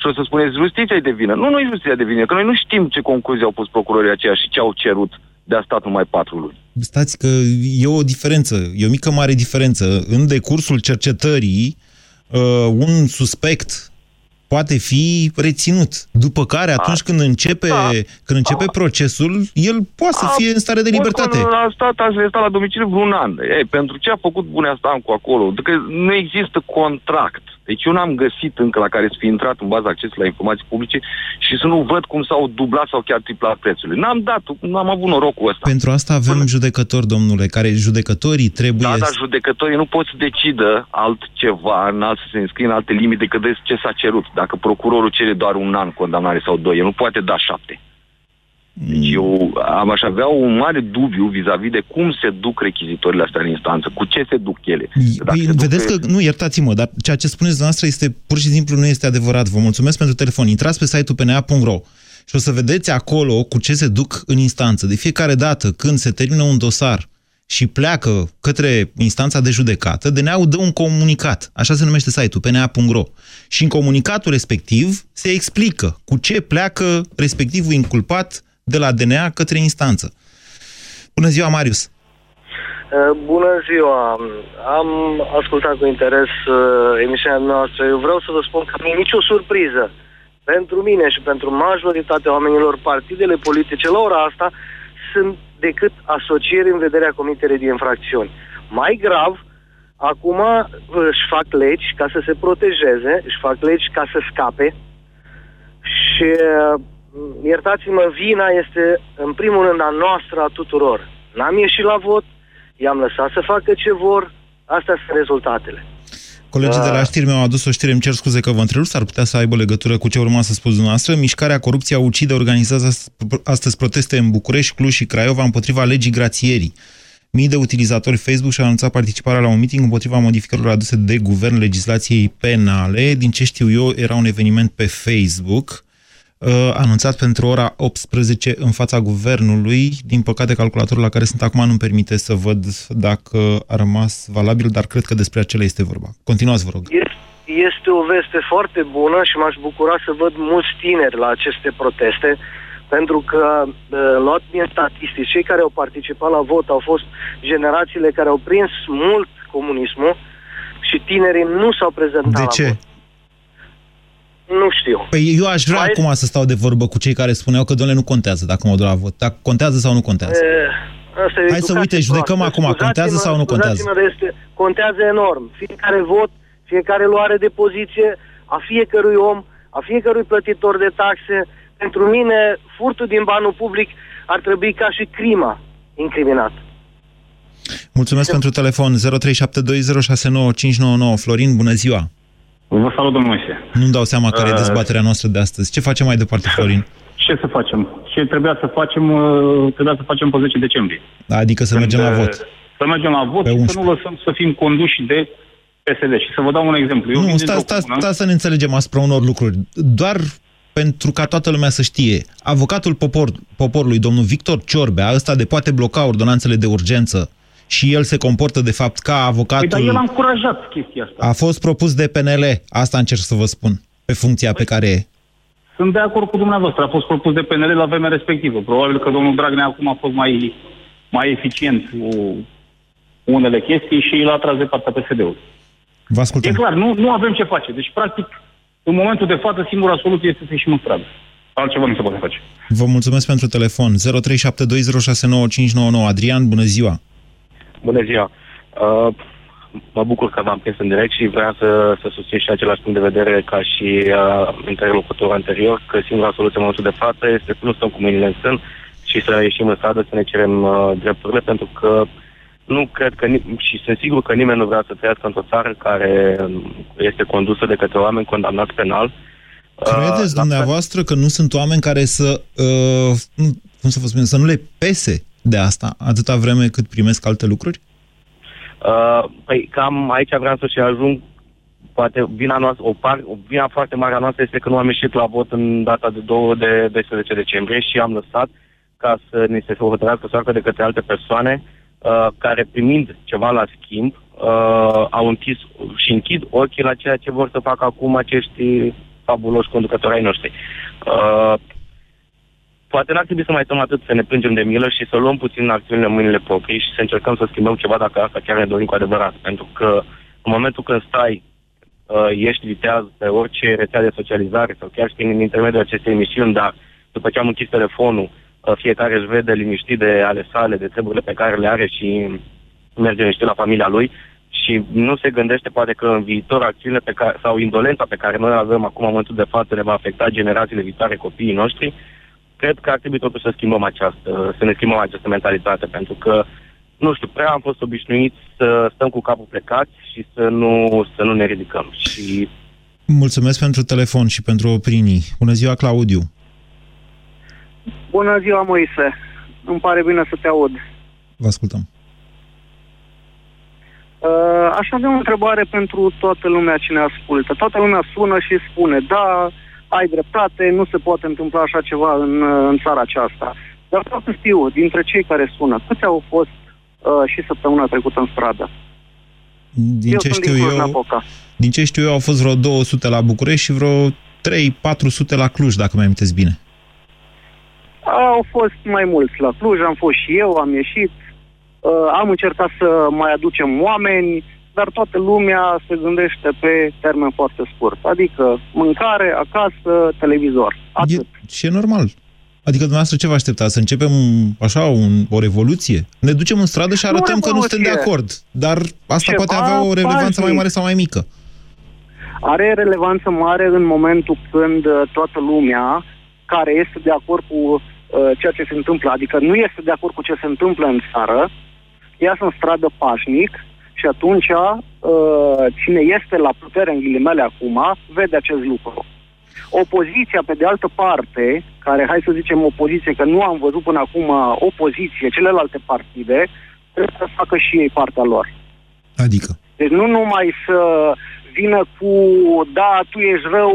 Și o să spuneți, justiția e de vină. Nu, nu e justiția de vină, că noi nu știm ce concluzie au pus procurorii aceia și ce au cerut de a stat numai patru luni. Stați că e o diferență, e o mică mare diferență. În decursul cercetării, uh, un suspect poate fi reținut. După care, atunci când începe, când începe procesul, el poate să fie în stare de libertate. Bun, a stat, aș stat la domiciliu vreun an. Ei, pentru ce a făcut Bunea Stancu acolo? Că nu există contract. Deci eu n-am găsit încă la care să fi intrat în baza accesului la informații publice și să nu văd cum s-au dublat sau chiar triplat prețurile. N-am dat, n-am avut norocul ăsta. Pentru asta avem judecători, domnule, care judecătorii trebuie... Da, dar judecătorii nu pot să decidă altceva, în alt, să se înscrie în alte limite decât de ce s-a cerut. Dacă procurorul cere doar un an condamnare sau doi, el nu poate da șapte. Deci eu am aș avea un mare dubiu vis-a-vis de cum se duc rechizitorile astea în instanță, cu ce se duc ele. Dacă Păi, se duc vedeți pe- că, nu, iertați-mă, dar ceea ce spuneți dumneavoastră este pur și simplu nu este adevărat. Vă mulțumesc pentru telefon. Intrați pe site-ul pna.ro și o să vedeți acolo cu ce se duc în instanță. De fiecare dată când se termină un dosar și pleacă către instanța de judecată, DNA-ul dă un comunicat, așa se numește site-ul, pna.ro. Și în comunicatul respectiv se explică cu ce pleacă respectivul inculpat de la DNA către instanță. Bună ziua, Marius! Uh, Bună ziua! Am ascultat cu interes uh, emisiunea noastră. Eu vreau să vă spun că nu e nicio surpriză. Pentru mine și pentru majoritatea oamenilor, partidele politice la ora asta sunt decât asocieri în vederea comiterii de infracțiuni. Mai grav, acum uh, își fac legi ca să se protejeze, își fac legi ca să scape și uh, iertați-mă, vina este în primul rând a noastră, a tuturor. N-am ieșit la vot, i-am lăsat să facă ce vor, astea sunt rezultatele. Colegii de la Da. știri mi-au adus o știre, îmi cer scuze că vă întrerup, s-ar putea să aibă legătură cu ce urma să spus dumneavoastră. Mișcarea Corupția Ucide organizează ast- astăzi proteste în București, Cluj și Craiova împotriva legii grațierii. Mii de utilizatori Facebook și-au anunțat participarea la un meeting împotriva modificărilor aduse de guvern legislației penale. Din ce știu eu, era un eveniment pe Facebook uh, anunțat pentru ora 18 în fața guvernului. Din păcate, calculatorul la care sunt acum nu-mi permite să văd dacă a rămas valabil, dar cred că despre acela este vorba. Continuați, vă rog. Este, este o veste foarte bună și m-aș bucura să văd mulți tineri la aceste proteste, pentru că, uh, luat din statistici, cei care au participat la vot au fost generațiile care au prins mult comunismul și tinerii nu s-au prezentat De la ce? vot. Nu știu. Păi eu aș vrea Mai- acum să stau de vorbă cu cei care spuneau că, domnule, nu contează dacă mă duc la vot. Dacă contează sau nu contează. E, asta e Hai să educație uite, judecăm proastă. acum, contează Scuzați-mă- sau nu contează? scuzați-mă, dar Este, contează enorm. Fiecare vot, fiecare luare de poziție a fiecărui om, a fiecărui plătitor de taxe. Pentru mine, furtul din banul public ar trebui ca și crima incriminat. Mulțumesc pentru telefon 0372069599. Florin, bună ziua! Vă salut, domnul Moise. Nu-mi dau seama care e Uh, dezbaterea noastră de astăzi. Ce facem mai departe, Florin? Ce să facem? Ce trebuia să facem, uh, trebuia să facem pe 10 decembrie. Adică să mergem la Când, vot. uh, Să mergem la vot Pe și să 11. nu lăsăm să fim conduși de PSD. Și să vă dau un exemplu. Eu Nu, vin sta, dintr-o sta, comună- sta să ne înțelegem asupra unor lucruri. Doar pentru ca toată lumea să știe, avocatul popor, poporului, domnul Victor Ciorbea, ăsta de poate bloca ordonanțele de urgență și el se comportă de fapt ca Păi, avocatul... dar el a încurajat chestia asta. A fost propus de PNL, asta încerc să vă spun, pe funcția pe care e. Sunt de acord cu dumneavoastră. A fost propus de PNL la vremea respectivă. Probabil că domnul Dragnea acum a fost mai, mai eficient cu unele chestii și l-a tras de partea PSD-ului. Vă ascultăm. E clar, nu, nu avem ce face. Deci, practic, în momentul de față, singura soluție este să ieșim în stradă. Altceva nu se poate face. Vă mulțumesc pentru telefon. 0372069599. Adrian, bună ziua! Bună ziua! Uh, mă bucur că v-am prins în direct și vreau să, să susțin și același punct de vedere ca și uh, interlocutorul anterior, că singura soluție în momentul de față este să nu stăm cu mâinile în sân și să ieșim în stradă să ne cerem uh, drepturile, pentru că nu cred că, ni- și sunt sigur că nimeni nu vrea să trăiască într-o țară care um, este condusă de către oameni condamnați penal. Credeți la dumneavoastră că nu sunt oameni care să, uh, nu- cum să vă spun, să nu le pese de asta atâta vreme cât primesc alte lucruri? Uh, păi cam aici vreau să și ajung. Poate vina noastră, o, par, o vina foarte mare a noastră este că nu am ieșit la vot în data de 2 de 12 decembrie și am lăsat ca să ni se hotărească soartă de către alte persoane uh, care primind ceva la schimb uh, au închis și închid ochii la ceea ce vor să facă acum acești fabuloși conducători ai noștri. Uh, poate n-ar trebui să mai stăm atât să ne plângem de milă și să luăm puțin acțiunile în mâinile proprii și să încercăm să schimbăm ceva dacă asta chiar ne dorim cu adevărat. Pentru că în momentul când stai, uh, ești viteaz pe orice rețea de socializare sau chiar și prin intermediul acestei emisiuni, dar după ce am închis telefonul, uh, fiecare își vede liniștit de ale sale, de treburile pe care le are și merge liniștit la familia lui și nu se gândește poate că în viitor acțiunile pe care, sau indolența pe care noi o avem acum în momentul de față ne va afecta generațiile viitoare, copiii noștri, cred că ar trebui totuși să schimbăm această, să ne schimbăm această mentalitate, pentru că, nu știu, prea am fost obișnuiți să stăm cu capul plecat și să nu, să nu ne ridicăm. Și Mulțumesc pentru telefon și pentru opinii. Bună ziua, Claudiu! Bună ziua, Moise. Îmi pare bine să te aud. Vă ascultăm. Uh, aș avea o întrebare pentru toată lumea ce ne ascultă. Toată lumea sună și spune, da, ai dreptate, nu se poate întâmpla așa ceva în, uh, în țara aceasta. Dar vreau să știu, dintre cei care sună, câți au fost uh, și săptămâna trecută în stradă? Din Eu ce sunt știu din eu, Cluj-Napoca. din ce știu eu, au fost vreo 200 la București și vreo 3-400 la Cluj, dacă mi aminteți bine. Au fost mai mulți la Cluj, am fost și eu, am ieșit, uh, am încercat să mai aducem oameni, dar toată lumea se gândește pe termen foarte scurt. Adică mâncare, acasă, televizor. E, și e normal. Adică dumneavoastră ce vă așteptați? Să începem așa un, o revoluție? Ne ducem în stradă și Nu arătăm că nu suntem de revoluție. acord. Dar asta Ceva poate avea o relevanță mai pașnic. mare sau mai mică. Are relevanță mare în momentul când uh, toată lumea care este de acord cu uh, ceea ce se întâmplă, adică nu este de acord cu ce se întâmplă în țară, iasă în stradă pașnic și atunci uh, cine este la putere în ghilimele acum vede acest lucru. Opoziția, pe de altă parte, care, hai să zicem, opoziție, că nu am văzut până acum opoziție, celelalte partide, trebuie să facă și ei partea lor. Adică? Deci nu numai să vină cu, da, tu ești rău,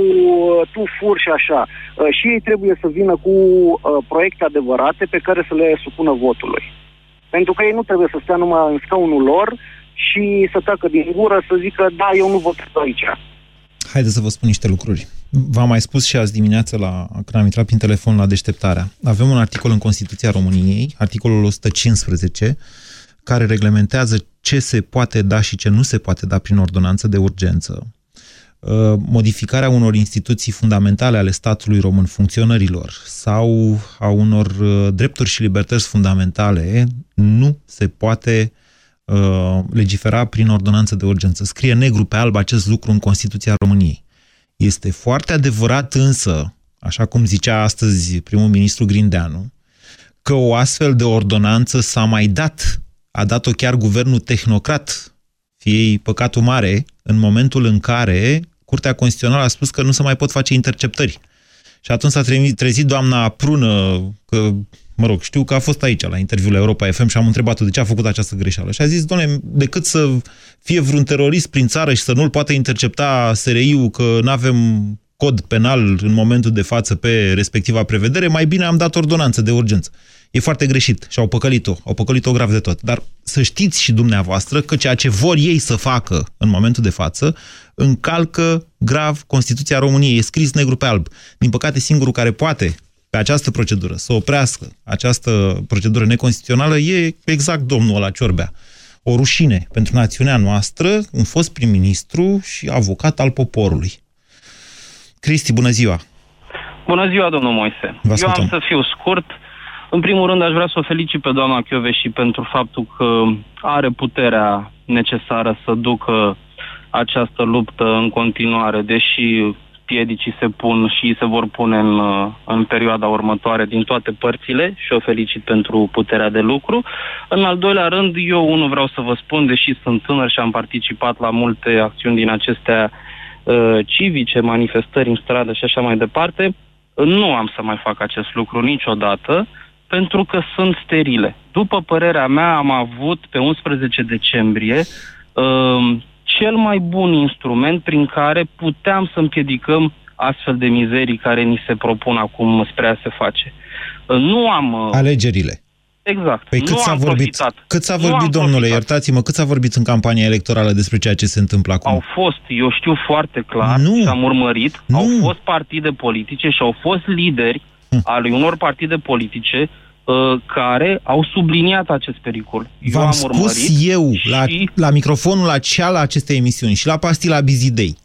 tu furși și așa. Uh, Și ei trebuie să vină cu uh, proiecte adevărate pe care să le supună votului. Pentru că ei nu trebuie să stea numai în scaunul lor și să tacă din gură să zică, da, eu nu votez aici. Haideți să vă spun niște lucruri. V-am mai spus și azi dimineață la, când am intrat prin telefon la deșteptarea. Avem un articol în Constituția României, articolul 115, care reglementează ce se poate da și ce nu se poate da prin ordonanță de urgență. Uh, Modificarea unor instituții fundamentale ale statului român, funcționărilor sau a unor uh, drepturi și libertăți fundamentale nu se poate uh, legifera prin ordonanță de urgență. Scrie negru pe alb acest lucru în Constituția României. Este foarte adevărat însă, așa cum zicea astăzi primul ministru Grindeanu, că o astfel de ordonanță s-a mai dat, a dat-o chiar guvernul tehnocrat, fie ei păcatul mare, în momentul în care Curtea Constituțională a spus că nu se mai pot face interceptări. Și atunci s-a trezit, trezit doamna Prună, că, mă rog, știu că a fost aici la interviul la Europa FM și am întrebat-o de ce a făcut această greșeală. Și a zis, doamne, decât să fie vreun terorist prin țară și să nu-l poată intercepta SRI-ul că nu avem cod penal în momentul de față pe respectiva prevedere, mai bine am dat ordonanță de urgență. E foarte greșit și au păcălit-o, au păcălit-o grav de tot. Dar să știți și dumneavoastră că ceea ce vor ei să facă în momentul de față încalcă grav Constituția României. E scris negru pe alb. Din păcate, singurul care poate pe această procedură să oprească această procedură neconstituțională e exact domnul ăla Ciorbea. O rușine pentru națiunea noastră, un fost prim-ministru și avocat al poporului. Cristi, bună ziua! Bună ziua, domnul Moise. Vă Eu ascultăm. am să fiu scurt. În primul rând, aș vrea să o felicit pe doamna și pentru faptul că are puterea necesară să ducă această luptă în continuare, deși piedicii se pun și se vor pune în, uh, în perioada următoare din toate părțile și o felicit pentru puterea de lucru. În al doilea rând, eu unul vreau să vă spun, deși sunt tânăr și am participat la multe acțiuni din acestea uh, civice, manifestări în stradă și așa mai departe, nu am să mai fac acest lucru niciodată, pentru că sunt sterile. După părerea mea, am avut pe 11 decembrie uh, cel mai bun instrument prin care puteam să împiedicăm astfel de mizerii care ni se propun acum spre a se face. Uh, nu am... Uh, Alegerile. Exact. Păi cât nu s-a am vorbit, profitat. cât s-a Nu vorbit am domnule, profitat. iertați-mă, cât s-a vorbit în campania electorală despre ceea ce se întâmplă acum? Au fost, eu știu foarte clar Nu. și am urmărit, Nu. au fost partide politice și au fost lideri ale unor partide politice uh, care au subliniat acest pericol. Eu V-am am spus urmărit eu la, și la microfonul acela la acestei emisiuni și la Pastila Bizidei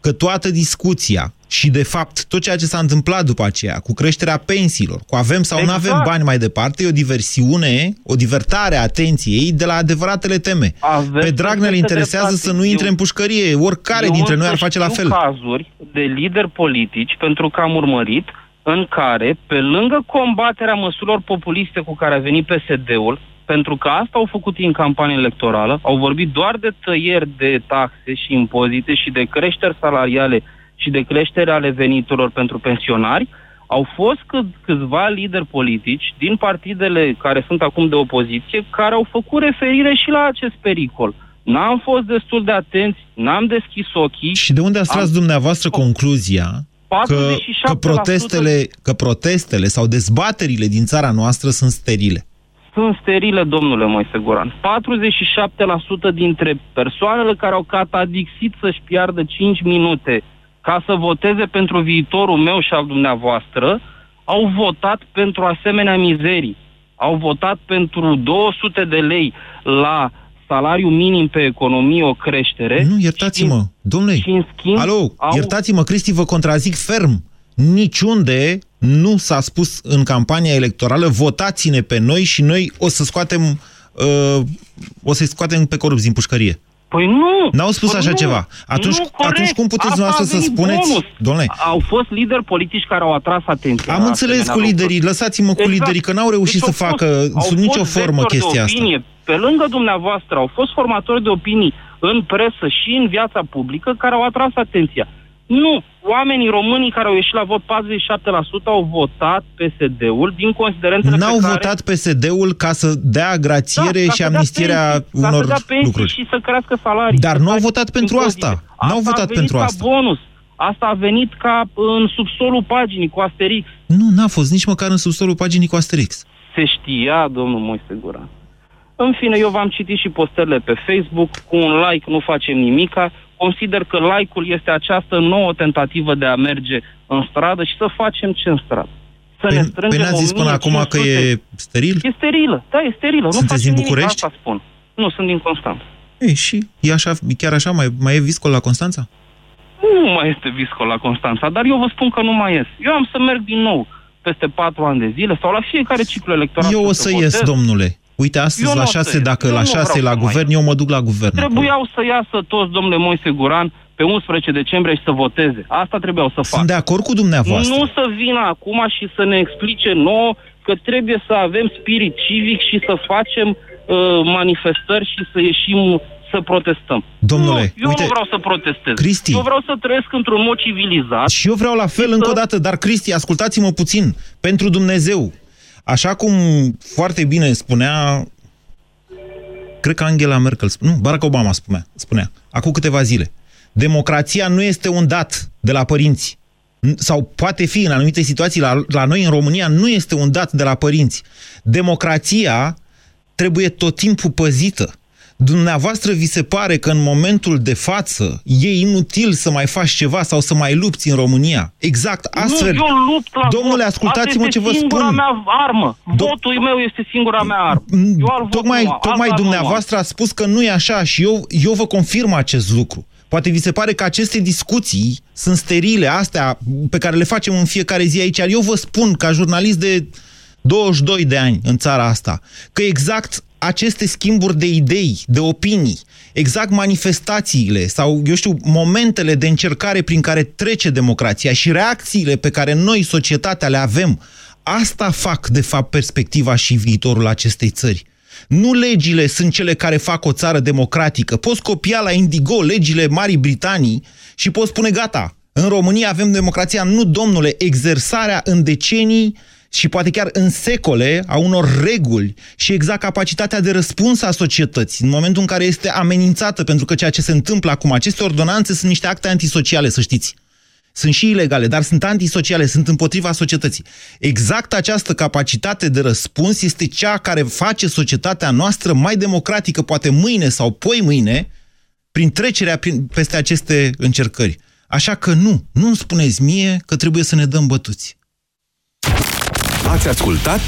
că toată discuția și, de fapt, tot ceea ce s-a întâmplat după aceea, cu creșterea pensiilor, cu avem sau nu Exact. avem bani mai departe, e o diversiune, o divertare a atenției de la adevăratele teme. Aveți Pe Dragnea le perfectă interesează dreptate. să nu intre Eu- în pușcărie. Oricare Eu dintre noi ar însă face la știu fel. cazuri de lideri politici, pentru că am urmărit, în care, pe lângă combaterea măsurilor populiste cu care a venit PSD-ul, pentru că asta au făcut ei în campanie electorală, au vorbit doar de tăieri de taxe și impozite și de creșteri salariale și de creștere ale veniturilor pentru pensionari, au fost cât, câțiva lideri politici din partidele care sunt acum de opoziție care au făcut referire și la acest pericol. N-am fost destul de atenți, n-am deschis ochii. Și de unde ați tras Am- dumneavoastră concluzia că, 47% că, protestele, că protestele sau dezbaterile din țara noastră sunt sterile? Sunt sterile, domnule Moise Goran. 47% dintre persoanele care au catadixit să-și piardă 5 minute ca să voteze pentru viitorul meu și al dumneavoastră, au votat pentru asemenea mizerii. Au votat pentru 200 de lei la salariu minim pe economie o creștere. Nu, iertați-mă, domnule, și în schimb alo, au- iertați-mă, Cristi, vă contrazic ferm. Niciunde nu s-a spus în campania electorală votați-ne pe noi și noi o să scoatem uh, o să-i scoatem pe corupți din pușcărie. Păi nu! N-au spus Păi așa nu, ceva. Atunci, nu, corect. atunci cum puteți Asta dumneavoastră a să venit spuneți, bonus. domnule, Au fost lideri politici care au atras atenția. am la înțeles asemenea cu lucruri. liderii, lăsați-mă cu Exact. liderii, că n-au reușit Deci să au facă fost- au sub nicio fost formă vectori de chestia asta. opinie. Pe lângă dumneavoastră au fost formatori de opinii în presă și în viața publică care au atras atenția. Nu, oamenii românii care au ieșit la vot, 47% au votat PSD-ul din considerentele N-au pe care... votat PSD-ul ca să dea grațiere Da, ca și să dea amnistierea pensii, ca unor să dea pensii lucruri. și să crească salarii. Dar să nu au faci votat pentru impozite. asta. N-au Asta votat a venit pentru ca asta. bonus. Asta a venit ca în subsolul paginii cu Asterix. Nu, n-a fost nici măcar în subsolul paginii cu Asterix. Se știa, domnul Moise Guran. În fine, eu v-am citit și postările pe Facebook. Cu un like nu facem nimica. Consider că like-ul este această nouă tentativă de a merge în stradă și să facem ce în stradă. Să ne Păi, strângem păi n-ați zis până acum că 1500. e steril? E sterilă, da, e sterilă. nu Sunteți facem din București? Nimic, asta spun. Nu, sunt din Constanța. Ei, și e așa, chiar așa, mai, mai e viscol la Constanța? Nu mai este viscol la Constanța, dar eu vă spun că nu mai ies. Eu am să merg din nou peste patru ani de zile sau la fiecare ciclu electoral. Eu o să să votez. ies, domnule. Uite, astăzi Eu nu la o să 6, ies. dacă Eu la nu 6 vreau la să mai guvern, eu mă duc la guvern. acolo. Trebuiau să iasă toți, domnule Moise Guran, pe 11 decembrie și să voteze. Asta trebuiau să facă. Sunt de acord cu dumneavoastră. Nu să vină acum și să ne explice nouă că trebuie să avem spirit civic și să facem uh, manifestări și să ieșim să protestăm. Domnule, nu, eu uite, nu vreau să protestez. Cristi. Eu vreau să trăiesc într-un mod civilizat. Și eu vreau la fel încă o dată, dar Cristi, ascultați-mă puțin, pentru Dumnezeu. Așa cum foarte bine spunea, cred că Angela Merkel, sp- nu, Barack Obama spunea, spunea, acum câteva zile, democrația nu este un dat de la părinți. N- Sau poate fi în anumite situații, la, la noi în România, nu este un dat de la părinți. Democrația trebuie tot timpul păzită. Dumneavoastră vi se pare că în momentul de față e inutil să mai faci ceva sau să mai lupți în România. Exact astfel. Nu, eu lupt la Domnule, vot. ascultați-mă Asta ce vă este singura spun. mea armă. Votul meu este singura mea armă. Eu al Tocmai, vot nu, tocmai alta nu dumneavoastră a spus că nu e așa și eu, eu vă confirm acest lucru. Poate vi se pare că aceste discuții sunt sterile, astea pe care le facem în fiecare zi aici. Eu vă spun, ca jurnalist de 22 de ani în țara asta, că exact aceste schimburi de idei, de opinii, exact manifestațiile sau, eu știu, momentele de încercare prin care trece democrația și reacțiile pe care noi, societatea, le avem, asta fac, de fapt, perspectiva și viitorul acestei țări. Nu legile sunt cele care fac o țară democratică. Poți copia la Indigo legile Marii Britanii și poți spune gata, în România avem democrația. Nu, domnule, exersarea în decenii și poate chiar în secole a unor reguli și exact capacitatea de răspuns a societății în momentul în care este amenințată, pentru că ceea ce se întâmplă acum, aceste ordonanțe sunt niște acte antisociale, să știți. Sunt și ilegale, dar sunt antisociale, sunt împotriva societății. Exact această capacitate de răspuns este cea care face societatea noastră mai democratică, poate mâine sau poi mâine, prin trecerea prin, peste aceste încercări. Așa că nu, nu-mi spuneți mie că trebuie să ne dăm bătuți. Ați ascultat